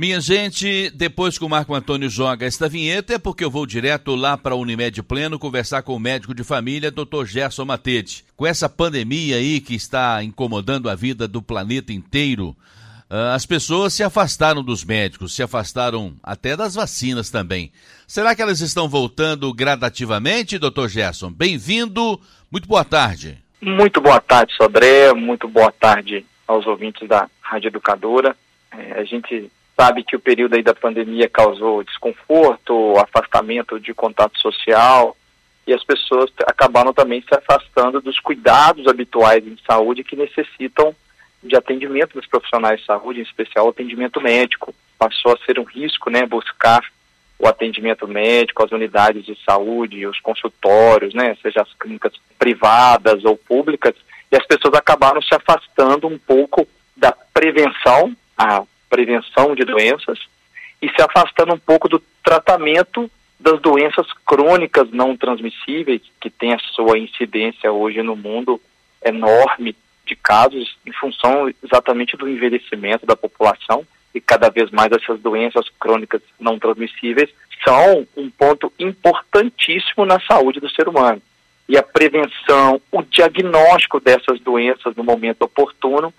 Minha gente, depois que o Marco Antônio joga esta vinheta, é porque eu vou direto lá para a Unimed Pleno conversar com o médico de família, Dr. Gerson Matete. Com essa pandemia aí que está incomodando a vida do planeta inteiro, ah, as pessoas se afastaram dos médicos, se afastaram até das vacinas também. Será que elas estão voltando gradativamente, doutor Gerson? Bem-vindo, muito boa tarde. Muito boa tarde, Sodré, muito boa tarde aos ouvintes da Rádio Educadora. É, a gente sabe que o período aí da pandemia causou desconforto, afastamento de contato social, e as pessoas acabaram também se afastando dos cuidados habituais em saúde que necessitam de atendimento dos profissionais de saúde, em especial o atendimento médico. Passou a ser um risco, né, buscar o atendimento médico, as unidades de saúde, os consultórios, né, seja as clínicas privadas ou públicas, e as pessoas acabaram se afastando um pouco da prevenção, a prevenção de doenças, e se afastando um pouco do tratamento das doenças crônicas não transmissíveis, que tem a sua incidência hoje no mundo enorme, de casos em função exatamente do envelhecimento da população e cada vez mais essas doenças crônicas não transmissíveis são um ponto importantíssimo na saúde do ser humano. E a prevenção, o diagnóstico dessas doenças no momento oportuno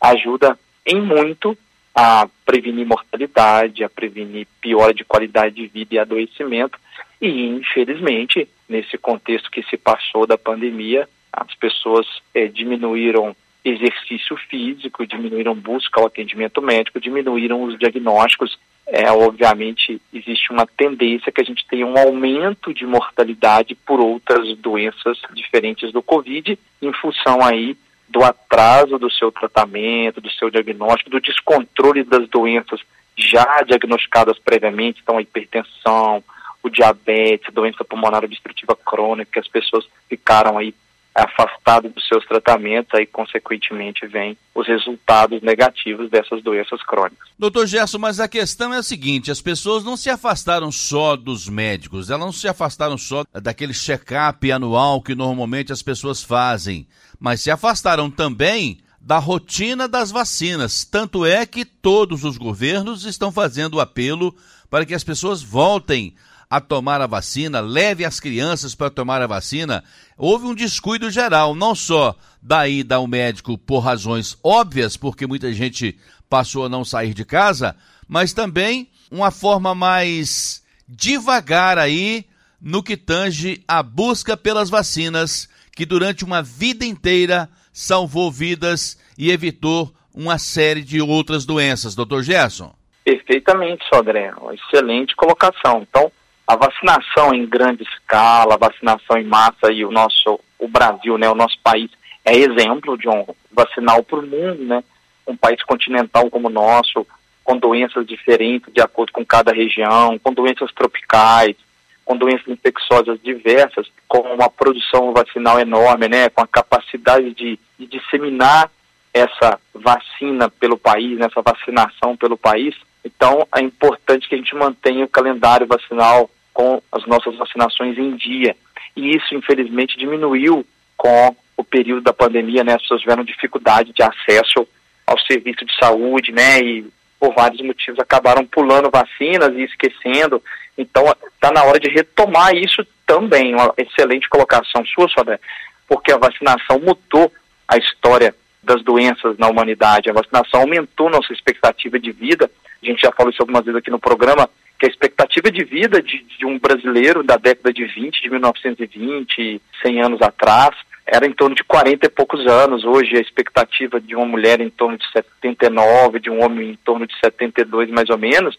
ajuda em muito a prevenir mortalidade, a prevenir piora de qualidade de vida e adoecimento. E, infelizmente, nesse contexto que se passou da pandemia, as pessoas é, diminuíram exercício físico, diminuíram busca ao atendimento médico, diminuíram os diagnósticos. É, obviamente, existe uma tendência que a gente tenha um aumento de mortalidade por outras doenças diferentes do Covid, em função aí do atraso do seu tratamento, do seu diagnóstico, do descontrole das doenças já diagnosticadas previamente, então a hipertensão, o diabetes, doença pulmonar obstrutiva crônica, que as pessoas ficaram aí afastado dos seus tratamentos, aí consequentemente vem os resultados negativos dessas doenças crônicas. Doutor Gerson, mas a questão é a seguinte, as pessoas não se afastaram só dos médicos, elas não se afastaram só daquele check-up anual que normalmente as pessoas fazem, mas se afastaram também da rotina das vacinas. Tanto é que todos os governos estão fazendo apelo para que as pessoas voltem a tomar a vacina, leve as crianças para tomar a vacina, houve um descuido geral, não só da ida ao médico por razões óbvias, porque muita gente passou a não sair de casa, mas também uma forma mais devagar aí no que tange a busca pelas vacinas, que durante uma vida inteira salvou vidas e evitou uma série de outras doenças, doutor Gerson. Perfeitamente, Sodré. Excelente colocação. Então, a vacinação em grande escala, a vacinação em massa e o nosso, o Brasil, né, o nosso país é exemplo de um vacinal para o mundo, né, um país continental como o nosso, com doenças diferentes de acordo com cada região, com doenças tropicais, com doenças infecciosas diversas, com uma produção vacinal enorme, né, com a capacidade de, de disseminar essa vacina pelo país, essa vacinação pelo país, então, é importante que a gente mantenha o calendário vacinal com as nossas vacinações em dia. E isso, infelizmente, diminuiu com o período da pandemia, né? As pessoas tiveram dificuldade de acesso ao serviço de saúde, né? E por vários motivos acabaram pulando vacinas e esquecendo. Então, está na hora de retomar isso também. Uma excelente colocação sua, Sodré, porque a vacinação mudou a história das doenças na humanidade. A vacinação aumentou nossa expectativa de vida a gente já falou isso algumas vezes aqui no programa, que a expectativa de vida de, de um brasileiro da década de 20, de 1920, 100 anos atrás, era em torno de 40 e poucos anos. Hoje a expectativa de uma mulher em torno de 79, de um homem em torno de 72 mais ou menos,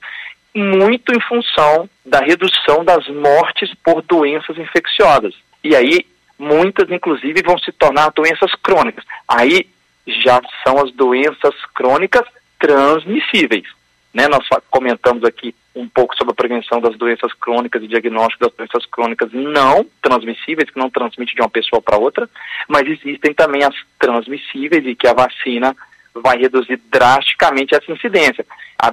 muito em função da redução das mortes por doenças infecciosas. E aí muitas inclusive vão se tornar doenças crônicas. Aí já são as doenças crônicas transmissíveis. Né? Nós comentamos aqui um pouco sobre a prevenção das doenças crônicas e diagnóstico das doenças crônicas não transmissíveis, que não transmite de uma pessoa para outra, mas existem também as transmissíveis e que a vacina vai reduzir drasticamente essa incidência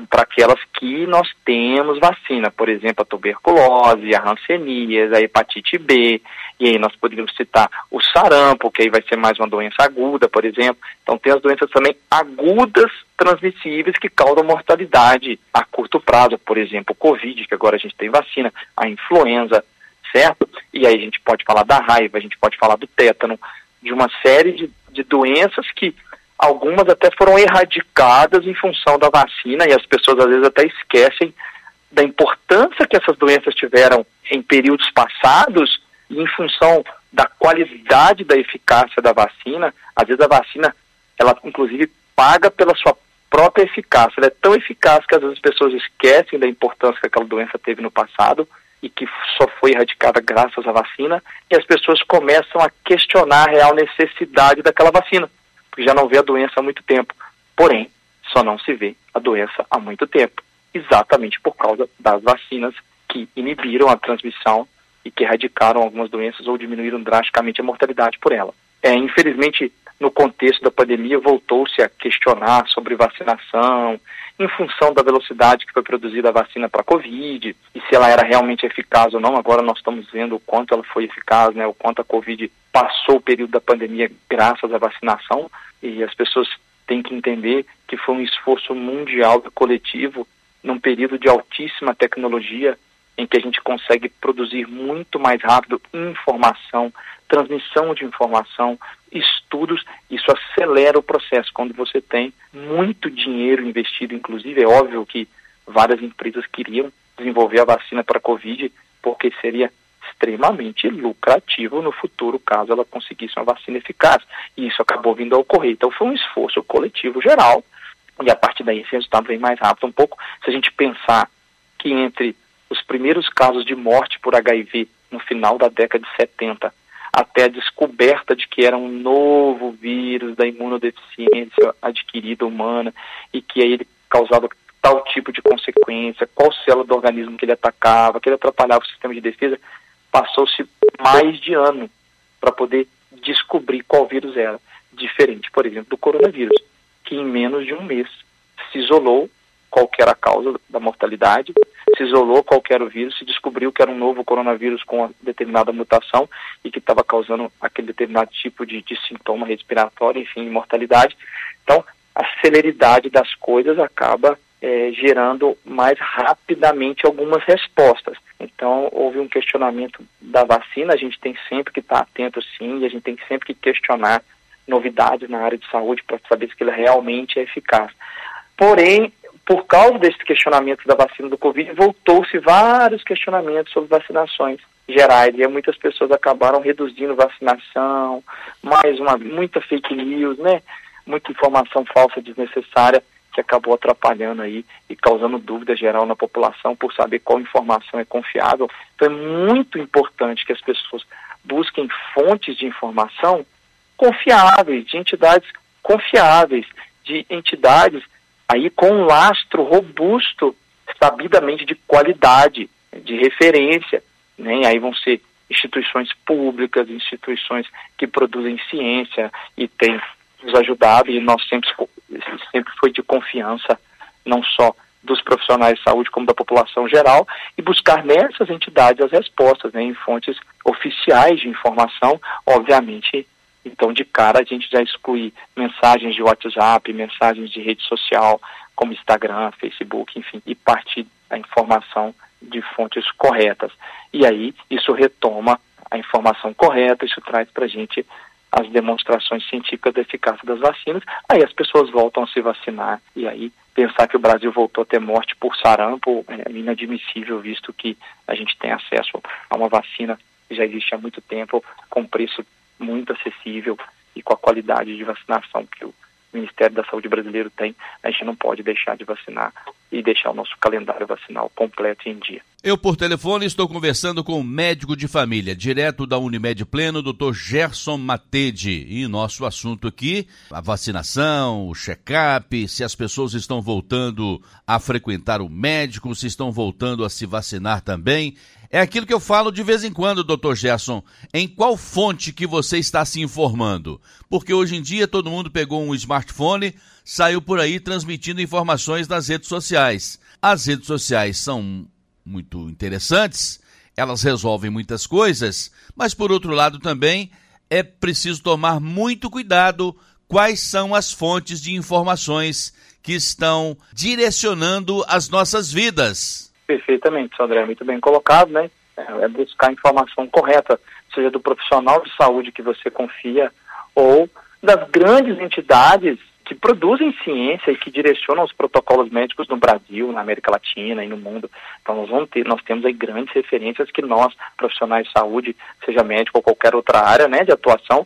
para aquelas que nós temos vacina, por exemplo, a tuberculose, a rancenias, a hepatite B, e aí nós poderíamos citar o sarampo, que aí vai ser mais uma doença aguda, por exemplo. Então tem as doenças também agudas transmissíveis que causam mortalidade a curto prazo, por exemplo, o Covid, que agora a gente tem vacina, a influenza, certo? E aí a gente pode falar da raiva, a gente pode falar do tétano, de uma série de, de doenças que algumas até foram erradicadas em função da vacina e as pessoas às vezes até esquecem da importância que essas doenças tiveram em períodos passados e em função da qualidade da eficácia da vacina, às vezes a vacina, ela inclusive paga pela sua própria eficácia. Ela é tão eficaz que às vezes as pessoas esquecem da importância que aquela doença teve no passado e que só foi erradicada graças à vacina, e as pessoas começam a questionar a real necessidade daquela vacina, porque já não vê a doença há muito tempo. Porém, só não se vê a doença há muito tempo, exatamente por causa das vacinas que inibiram a transmissão e que erradicaram algumas doenças ou diminuíram drasticamente a mortalidade por ela. É, infelizmente, no contexto da pandemia, voltou-se a questionar sobre vacinação, em função da velocidade que foi produzida a vacina para a Covid, e se ela era realmente eficaz ou não. Agora nós estamos vendo o quanto ela foi eficaz, né, o quanto a Covid passou o período da pandemia graças à vacinação, e as pessoas têm que entender que foi um esforço mundial coletivo num período de altíssima tecnologia em que a gente consegue produzir muito mais rápido informação, transmissão de informação, estudos, isso acelera o processo. Quando você tem muito dinheiro investido, inclusive, é óbvio que várias empresas queriam desenvolver a vacina para a Covid, porque seria extremamente lucrativo no futuro caso ela conseguisse uma vacina eficaz. E isso acabou vindo a ocorrer. Então foi um esforço coletivo geral e a partir daí esse resultado vem mais rápido um pouco. Se a gente pensar que entre os primeiros casos de morte por HIV no final da década de 70 até a descoberta de que era um novo vírus da imunodeficiência adquirida humana e que aí ele causava tal tipo de consequência, qual célula do organismo que ele atacava, que ele atrapalhava o sistema de defesa, passou-se mais de ano para poder descobrir qual vírus era. Diferente, por exemplo, do coronavírus, que em menos de um mês se isolou qual era a causa da mortalidade, se isolou qual era o vírus, se descobriu que era um novo coronavírus com uma determinada mutação e que estava causando aquele determinado tipo de, de sintoma respiratório, enfim, mortalidade. Então, a celeridade das coisas acaba é, gerando mais rapidamente algumas respostas. Então, houve um questionamento da vacina, a gente tem sempre que estar atento sim, e a gente tem sempre que questionar novidades na área de saúde para saber se ela realmente é eficaz. Porém, por causa desses questionamentos da vacina do Covid, voltou-se vários questionamentos sobre vacinações gerais. E muitas pessoas acabaram reduzindo vacinação, mais uma, muita fake news, né? Muita informação falsa desnecessária que acabou atrapalhando aí e causando dúvida geral na população por saber qual informação é confiável. Então é muito importante que as pessoas busquem fontes de informação confiáveis, de entidades confiáveis, de entidades aí com um lastro robusto, sabidamente de qualidade, de referência, né? aí vão ser instituições públicas, instituições que produzem ciência e têm nos ajudado e nós sempre, sempre foi de confiança, não só dos profissionais de saúde como da população geral e buscar nessas entidades as respostas, né, em fontes oficiais de informação, obviamente então, de cara, a gente já exclui mensagens de WhatsApp, mensagens de rede social, como Instagram, Facebook, enfim, e partir a informação de fontes corretas. E aí, isso retoma a informação correta, isso traz para a gente as demonstrações científicas da eficácia das vacinas, aí as pessoas voltam a se vacinar, e aí pensar que o Brasil voltou a ter morte por sarampo é inadmissível, visto que a gente tem acesso a uma vacina que já existe há muito tempo, com preço muito acessível e com a qualidade de vacinação que o Ministério da Saúde brasileiro tem, a gente não pode deixar de vacinar e deixar o nosso calendário vacinal completo em dia. Eu, por telefone, estou conversando com o médico de família, direto da Unimed Pleno, Dr. Gerson Matede. E nosso assunto aqui, a vacinação, o check-up, se as pessoas estão voltando a frequentar o médico, se estão voltando a se vacinar também. É aquilo que eu falo de vez em quando, doutor Gerson. Em qual fonte que você está se informando? Porque hoje em dia todo mundo pegou um smartphone, saiu por aí transmitindo informações nas redes sociais. As redes sociais são muito interessantes, elas resolvem muitas coisas, mas por outro lado também é preciso tomar muito cuidado quais são as fontes de informações que estão direcionando as nossas vidas. Perfeitamente, André, muito bem colocado, né? É buscar a informação correta, seja do profissional de saúde que você confia ou das grandes entidades que produzem ciência e que direcionam os protocolos médicos no Brasil, na América Latina e no mundo. Então nós vamos ter, nós temos aí grandes referências que nós, profissionais de saúde, seja médico ou qualquer outra área, né, de atuação,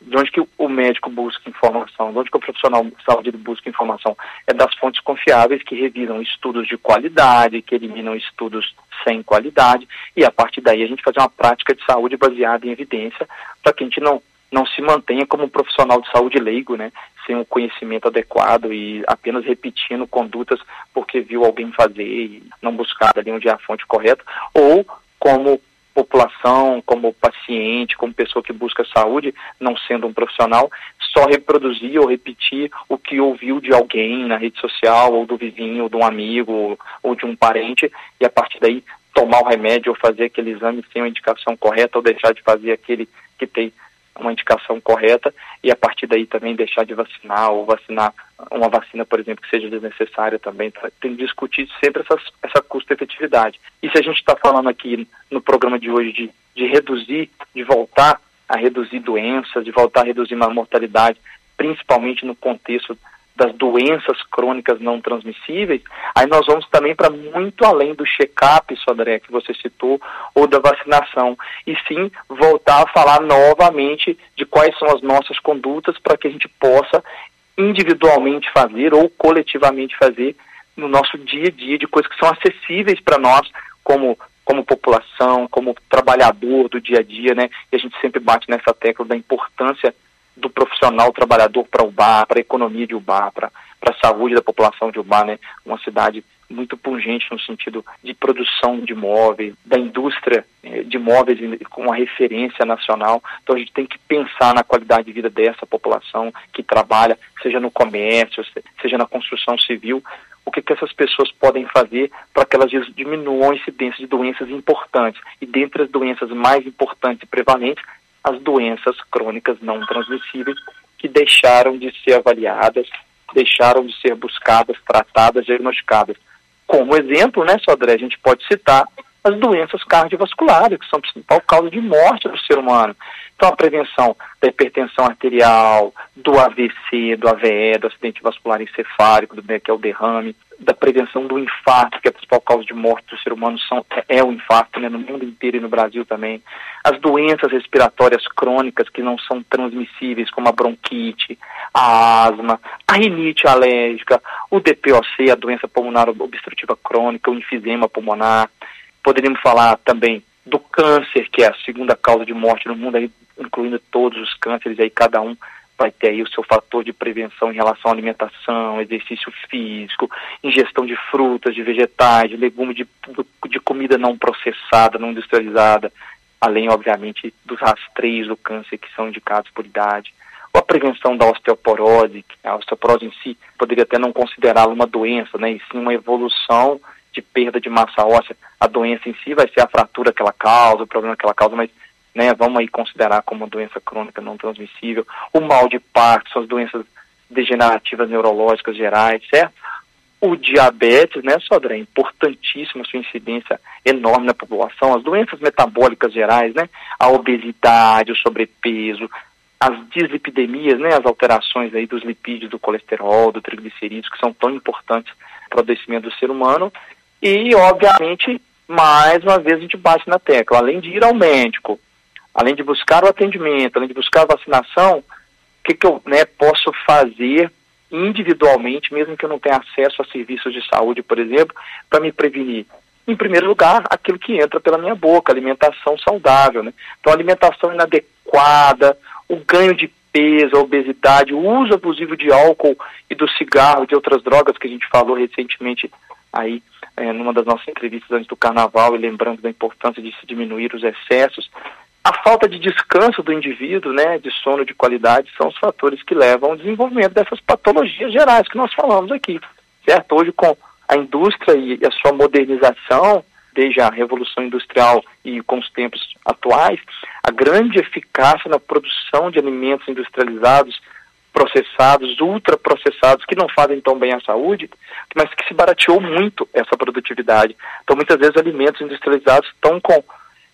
de onde que o médico busca informação, de onde que o profissional de saúde busca informação, é das fontes confiáveis que revisam estudos de qualidade, que eliminam estudos sem qualidade, e a partir daí a gente fazer uma prática de saúde baseada em evidência, para que a gente não não se mantenha como um profissional de saúde leigo, né, sem um conhecimento adequado e apenas repetindo condutas porque viu alguém fazer e não buscar ali onde é a fonte correta, ou como população, como paciente, como pessoa que busca saúde, não sendo um profissional, só reproduzir ou repetir o que ouviu de alguém na rede social, ou do vizinho, ou de um amigo, ou de um parente, e a partir daí tomar o remédio ou fazer aquele exame sem a indicação correta, ou deixar de fazer aquele que tem uma indicação correta e a partir daí também deixar de vacinar ou vacinar uma vacina, por exemplo, que seja desnecessária também. Tem que discutir sempre essas, essa custo-efetividade. E se a gente está falando aqui no programa de hoje de, de reduzir, de voltar a reduzir doenças, de voltar a reduzir a mortalidade, principalmente no contexto das doenças crônicas não transmissíveis, aí nós vamos também para muito além do check-up, Sodré, que você citou, ou da vacinação, e sim voltar a falar novamente de quais são as nossas condutas para que a gente possa individualmente fazer ou coletivamente fazer no nosso dia a dia de coisas que são acessíveis para nós como como população, como trabalhador do dia a dia, né? E a gente sempre bate nessa tecla da importância do profissional trabalhador para o bar, para a economia de Ubá, para a saúde da população de Ubá, né? Uma cidade muito pungente no sentido de produção de móveis, da indústria eh, de móveis com uma referência nacional. Então a gente tem que pensar na qualidade de vida dessa população que trabalha, seja no comércio, seja na construção civil, o que, que essas pessoas podem fazer para que elas diminuam a incidência de doenças importantes. E dentre as doenças mais importantes e prevalentes as doenças crônicas não transmissíveis que deixaram de ser avaliadas, deixaram de ser buscadas, tratadas, diagnosticadas. Como exemplo, né, Sodré, a gente pode citar as doenças cardiovasculares, que são a principal causa de morte do ser humano. Então, a prevenção da hipertensão arterial, do AVC, do AVE, do acidente vascular encefálico, do, que é o derrame, da prevenção do infarto, que é a principal causa de morte do ser humano são, é, é o infarto, né, no mundo inteiro e no Brasil também. As doenças respiratórias crônicas que não são transmissíveis, como a bronquite, a asma, a rinite alérgica, o DPOC, a doença pulmonar obstrutiva crônica, o enfisema pulmonar. Poderíamos falar também do câncer, que é a segunda causa de morte no mundo, aí, incluindo todos os cânceres, aí cada um vai ter aí o seu fator de prevenção em relação à alimentação, exercício físico, ingestão de frutas, de vegetais, de legumes, de, de comida não processada, não industrializada, além, obviamente, dos rastreios do câncer que são indicados por idade. Ou a prevenção da osteoporose, a osteoporose em si poderia até não considerá-la uma doença, né, e sim uma evolução de perda de massa óssea. A doença em si vai ser a fratura que ela causa, o problema que ela causa, mas né, vamos aí considerar como uma doença crônica não transmissível, o mal de Parkinson, as doenças degenerativas neurológicas gerais, certo? O diabetes, né, Sodré, importantíssima sua incidência enorme na população, as doenças metabólicas gerais, né, a obesidade, o sobrepeso, as dislipidemias, né, as alterações aí dos lipídios, do colesterol, do triglicerídeos, que são tão importantes para o adoecimento do ser humano, e, obviamente, mais uma vez a gente bate na tecla, além de ir ao médico, além de buscar o atendimento, além de buscar a vacinação, o que, que eu né, posso fazer individualmente, mesmo que eu não tenha acesso a serviços de saúde, por exemplo, para me prevenir Em primeiro lugar, aquilo que entra pela minha boca, alimentação saudável. Né? Então, alimentação inadequada, o ganho de peso, a obesidade, o uso abusivo de álcool e do cigarro, de outras drogas que a gente falou recentemente aí é, numa das nossas entrevistas antes do carnaval e lembrando da importância de se diminuir os excessos. A falta de descanso do indivíduo, né, de sono de qualidade, são os fatores que levam ao desenvolvimento dessas patologias gerais que nós falamos aqui, certo? Hoje, com a indústria e a sua modernização, desde a Revolução Industrial e com os tempos atuais, a grande eficácia na produção de alimentos industrializados, processados, ultraprocessados, que não fazem tão bem à saúde, mas que se barateou muito essa produtividade. Então, muitas vezes, alimentos industrializados estão com,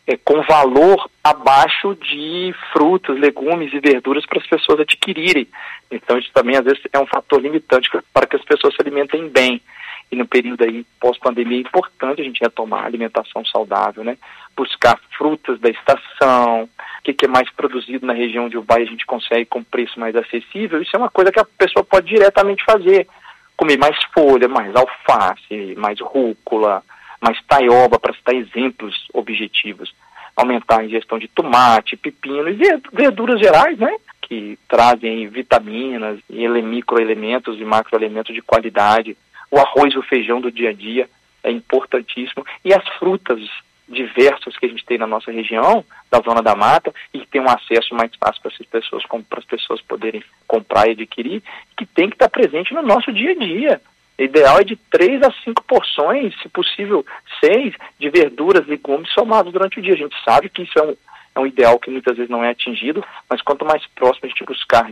é, com valor abaixo de frutas, legumes e verduras para as pessoas adquirirem. Então, isso também, às vezes, é um fator limitante para que as pessoas se alimentem bem e no período aí pós-pandemia é importante a gente retomar a alimentação saudável, né? Buscar frutas da estação, o que, que, é mais produzido na região de Ubai a gente consegue com preço mais acessível. Isso é uma coisa que a pessoa pode diretamente fazer. Comer mais folha, mais alface, mais rúcula, mais taioba, para citar exemplos objetivos. Aumentar a ingestão de tomate, pepino e verduras gerais, né? Que trazem vitaminas e microelementos e macroelementos de qualidade o arroz e o feijão do dia a dia é importantíssimo. E as frutas diversas que a gente tem na nossa região, da zona da mata, e que tem um acesso mais fácil para as pessoas, pessoas poderem comprar e adquirir, que tem que estar presente no nosso dia a dia. O ideal é de três a cinco porções, se possível seis, de verduras, legumes somados durante o dia. A gente sabe que isso é um, é um ideal que muitas vezes não é atingido, mas quanto mais próximo a gente buscar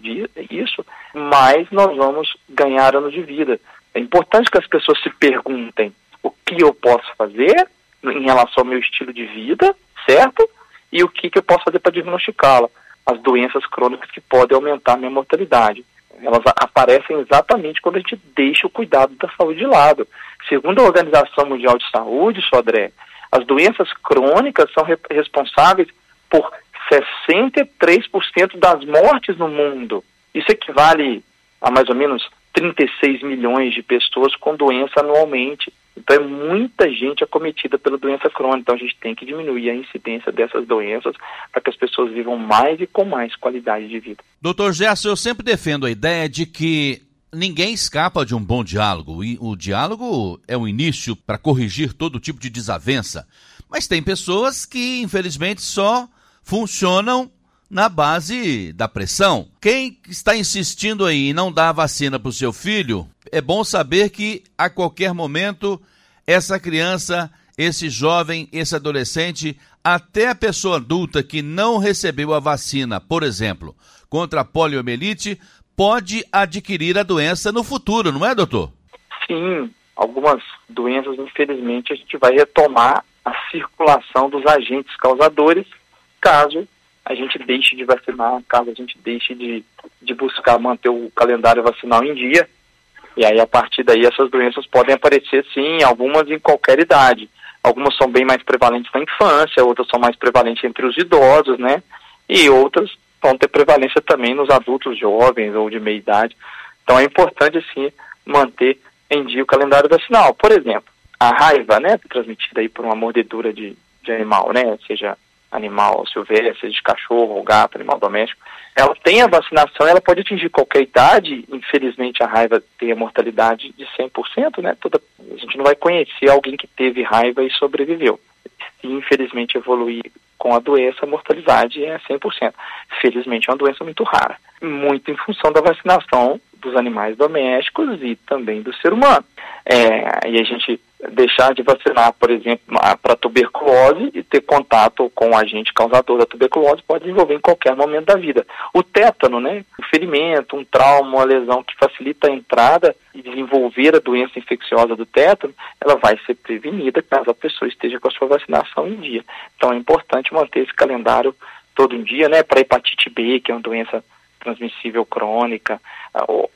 isso, mais nós vamos ganhar anos de vida. É importante que as pessoas se perguntem o que eu posso fazer em relação ao meu estilo de vida, certo? E o que, que eu posso fazer para diagnosticá-la. As doenças crônicas que podem aumentar a minha mortalidade. Elas aparecem exatamente quando a gente deixa o cuidado da saúde de lado. Segundo a Organização Mundial de Saúde, Sodré, as doenças crônicas são re responsáveis por 63% das mortes no mundo. Isso equivale a mais ou menos 36 milhões de pessoas com doença anualmente. Então é muita gente acometida pela doença crônica. Então a gente tem que diminuir a incidência dessas doenças para que as pessoas vivam mais e com mais qualidade de vida. Doutor Gerson, eu sempre defendo a ideia de que ninguém escapa de um bom diálogo. E o diálogo é o início para corrigir todo tipo de desavença. Mas tem pessoas que, infelizmente, só funcionam na base da pressão. Quem está insistindo aí em não dar a vacina para o seu filho, é bom saber que a qualquer momento essa criança, esse jovem, esse adolescente, até a pessoa adulta que não recebeu a vacina, por exemplo, contra a poliomielite, pode adquirir a doença no futuro, não é, doutor? Sim, algumas doenças, infelizmente, a gente vai retomar a circulação dos agentes causadores caso a gente deixe de vacinar, caso a gente deixe de, de buscar manter o calendário vacinal em dia. E aí, a partir daí, essas doenças podem aparecer, sim, algumas em qualquer idade. Algumas são bem mais prevalentes na infância, outras são mais prevalentes entre os idosos, né? E outras vão ter prevalência também nos adultos jovens ou de meia idade. Então, é importante, sim, manter em dia o calendário vacinal. Por exemplo, a raiva, né, transmitida aí por uma mordedura de, de animal, né, seja animal silvestre, de cachorro gato, animal doméstico, ela tem a vacinação, ela pode atingir qualquer idade, infelizmente a raiva tem a mortalidade de 100%, né? Toda, a gente não vai conhecer alguém que teve raiva e sobreviveu. Se infelizmente evoluir com a doença, a mortalidade é 100%. Felizmente é uma doença muito rara, muito em função da vacinação dos animais domésticos e também do ser humano. É, e a gente deixar de vacinar, por exemplo, para tuberculose e ter contato com o agente causador da tuberculose pode desenvolver em qualquer momento da vida. O tétano, né, um ferimento, um trauma, uma lesão que facilita a entrada e desenvolver a doença infecciosa do tétano, ela vai ser prevenida caso a pessoa esteja com a sua vacinação em dia. Então é importante manter esse calendário todo em dia, né, para hepatite B, que é uma doença transmissível crônica,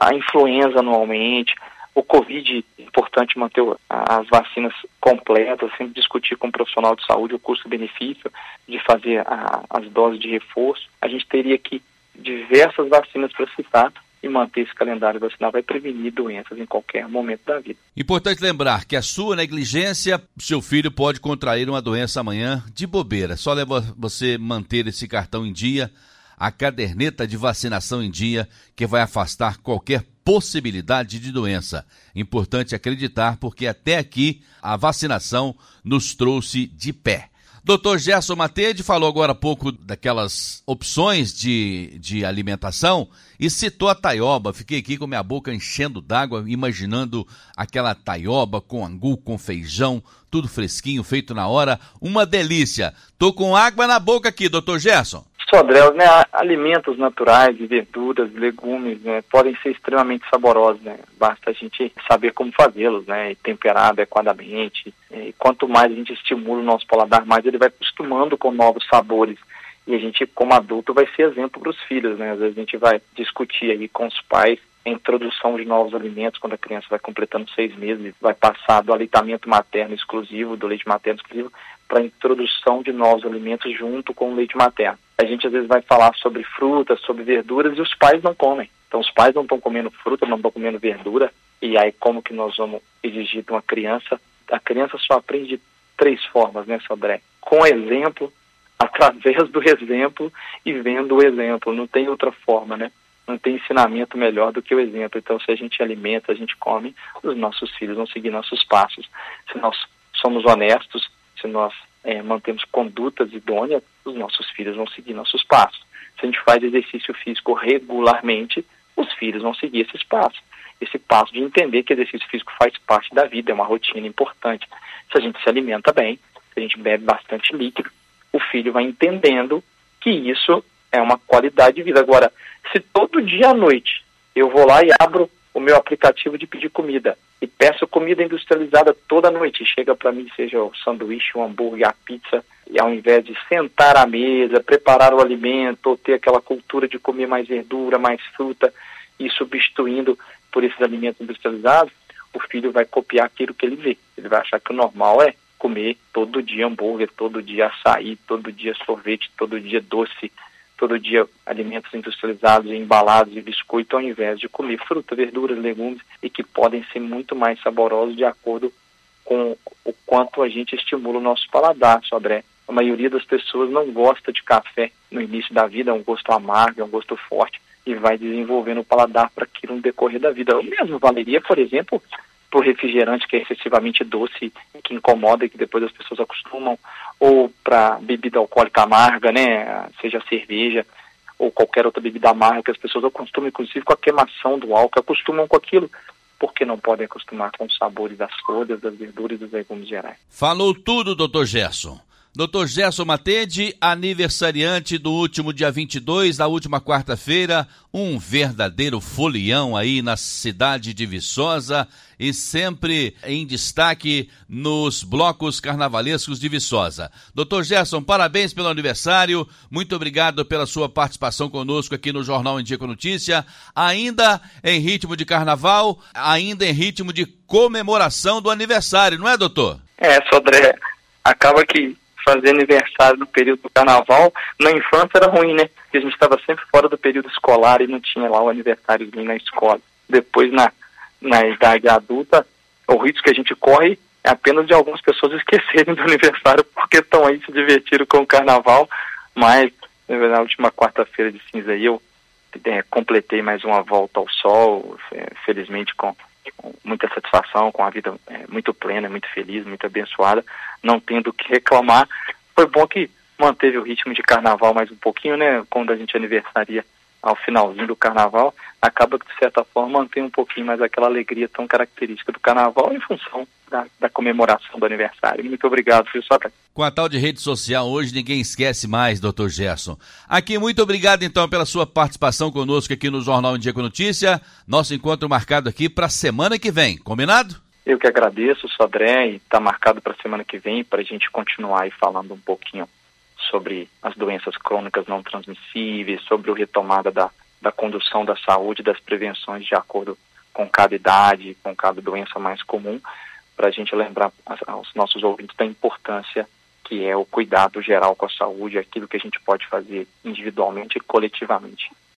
a, influenza anualmente, o Covid, é importante manter as vacinas completas, sempre discutir com o profissional de saúde o custo-benefício de fazer a, as doses de reforço. A gente teria aqui diversas vacinas para citar e manter esse calendário vacinal vai prevenir doenças em qualquer momento da vida. Importante lembrar que a sua negligência, seu filho pode contrair uma doença amanhã de bobeira. Só leva você manter esse cartão em dia, a caderneta de vacinação em dia, que vai afastar qualquer possibilidade de doença. Importante acreditar, porque até aqui a vacinação nos trouxe de pé. Doutor Gerson Matede falou agora há pouco daquelas opções de, de alimentação e citou a taioba. Fiquei aqui com minha boca enchendo d'água, imaginando aquela taioba com angu, com feijão, tudo fresquinho, feito na hora. Uma delícia. Tô com água na boca aqui, doutor Gerson. Sodrel, né, alimentos naturais, verduras, legumes, né, podem ser extremamente saborosos, né, basta a gente saber como fazê-los, né, e temperar adequadamente, e quanto mais a gente estimula o nosso paladar, mais ele vai acostumando com novos sabores, e a gente, como adulto, vai ser exemplo para os filhos, né, às vezes a gente vai discutir aí com os pais a introdução de novos alimentos quando a criança vai completando seis meses, vai passar do aleitamento materno exclusivo, do leite materno exclusivo, para a introdução de novos alimentos junto com o leite materno. A gente às vezes vai falar sobre frutas, sobre verduras e os pais não comem. Então os pais não estão comendo fruta, não estão comendo verdura. E aí como que nós vamos exigir de uma criança? A criança só aprende de três formas, né, Sodré? Com exemplo, através do exemplo e vendo o exemplo. Não tem outra forma, né? Não tem ensinamento melhor do que o exemplo. Então, se a gente alimenta, a gente come, os nossos filhos vão seguir nossos passos. Se nós somos honestos, se nós é, mantemos condutas idôneas, os nossos filhos vão seguir nossos passos. Se a gente faz exercício físico regularmente, os filhos vão seguir esses passos. Esse passo de entender que exercício físico faz parte da vida, é uma rotina importante. Se a gente se alimenta bem, se a gente bebe bastante líquido, o filho vai entendendo que isso é uma qualidade de vida. Agora, se todo dia à noite eu vou lá e abro meu aplicativo de pedir comida e peço comida industrializada toda noite. Chega para mim, seja o sanduíche, o hambúrguer, a pizza, e ao invés de sentar à mesa, preparar o alimento, ou ter aquela cultura de comer mais verdura, mais fruta, e substituindo por esses alimentos industrializados, o filho vai copiar aquilo que ele vê. Ele vai achar que o normal é comer todo dia hambúrguer, todo dia açaí, todo dia sorvete, todo dia doce, todo dia alimentos industrializados, embalados e biscoito, ao invés de comer fruta, verduras, legumes e que podem ser muito mais saborosos de acordo com o quanto a gente estimula o nosso paladar, Sodré. A maioria das pessoas não gosta de café no início da vida, é um gosto amargo, é um gosto forte e vai desenvolvendo o paladar para aquilo no decorrer da vida. O mesmo valeria, por exemplo, para o refrigerante que é excessivamente doce que incomoda e que depois as pessoas acostumam, ou para bebida alcoólica amarga, né, seja cerveja ou qualquer outra bebida amarga que as pessoas acostumam, inclusive com a queimação do álcool, acostumam com aquilo, porque não podem acostumar com os sabores das folhas, das verduras e dos legumes gerais. Falou tudo, doutor Gerson. Dr. Gerson Matede, aniversariante do último dia 22, da última quarta-feira, um verdadeiro folião aí na cidade de Viçosa e sempre em destaque nos blocos carnavalescos de Viçosa. Dr. Gerson, parabéns pelo aniversário, muito obrigado pela sua participação conosco aqui no Jornal com Notícia, ainda em ritmo de carnaval, ainda em ritmo de comemoração do aniversário, não é, doutor? É, Sodré, acaba que fazer aniversário no período do carnaval, na infância era ruim, né? Porque a gente estava sempre fora do período escolar e não tinha lá o aniversário na escola. Depois, na, na idade adulta, o risco que a gente corre é apenas de algumas pessoas esquecerem do aniversário porque estão aí se divertindo com o carnaval, mas na última quarta-feira de cinza aí eu é, completei mais uma volta ao sol, é, felizmente com com muita satisfação, com a vida é, muito plena, muito feliz, muito abençoada, não tendo o que reclamar. Foi bom que manteve o ritmo de carnaval mais um pouquinho, né? Quando a gente aniversaria ao finalzinho do carnaval, acaba que de certa forma mantém um pouquinho mais aquela alegria tão característica do carnaval em função da, da comemoração do aniversário. Muito obrigado, Fio Sócrates. Com a tal de rede social hoje, ninguém esquece mais, doutor Gerson. Aqui, muito obrigado então pela sua participação conosco aqui no Jornal em Dia com Notícia. Nosso encontro marcado aqui para a semana que vem, combinado? Eu que agradeço, Sodré, e está marcado para a semana que vem para a gente continuar aí falando um pouquinho sobre as doenças crônicas não transmissíveis, sobre o retomada da, da condução da saúde, das prevenções de acordo com cada idade, com cada doença mais comum, para a gente lembrar aos nossos ouvintes da importância que é o cuidado geral com a saúde, aquilo que a gente pode fazer individualmente e coletivamente.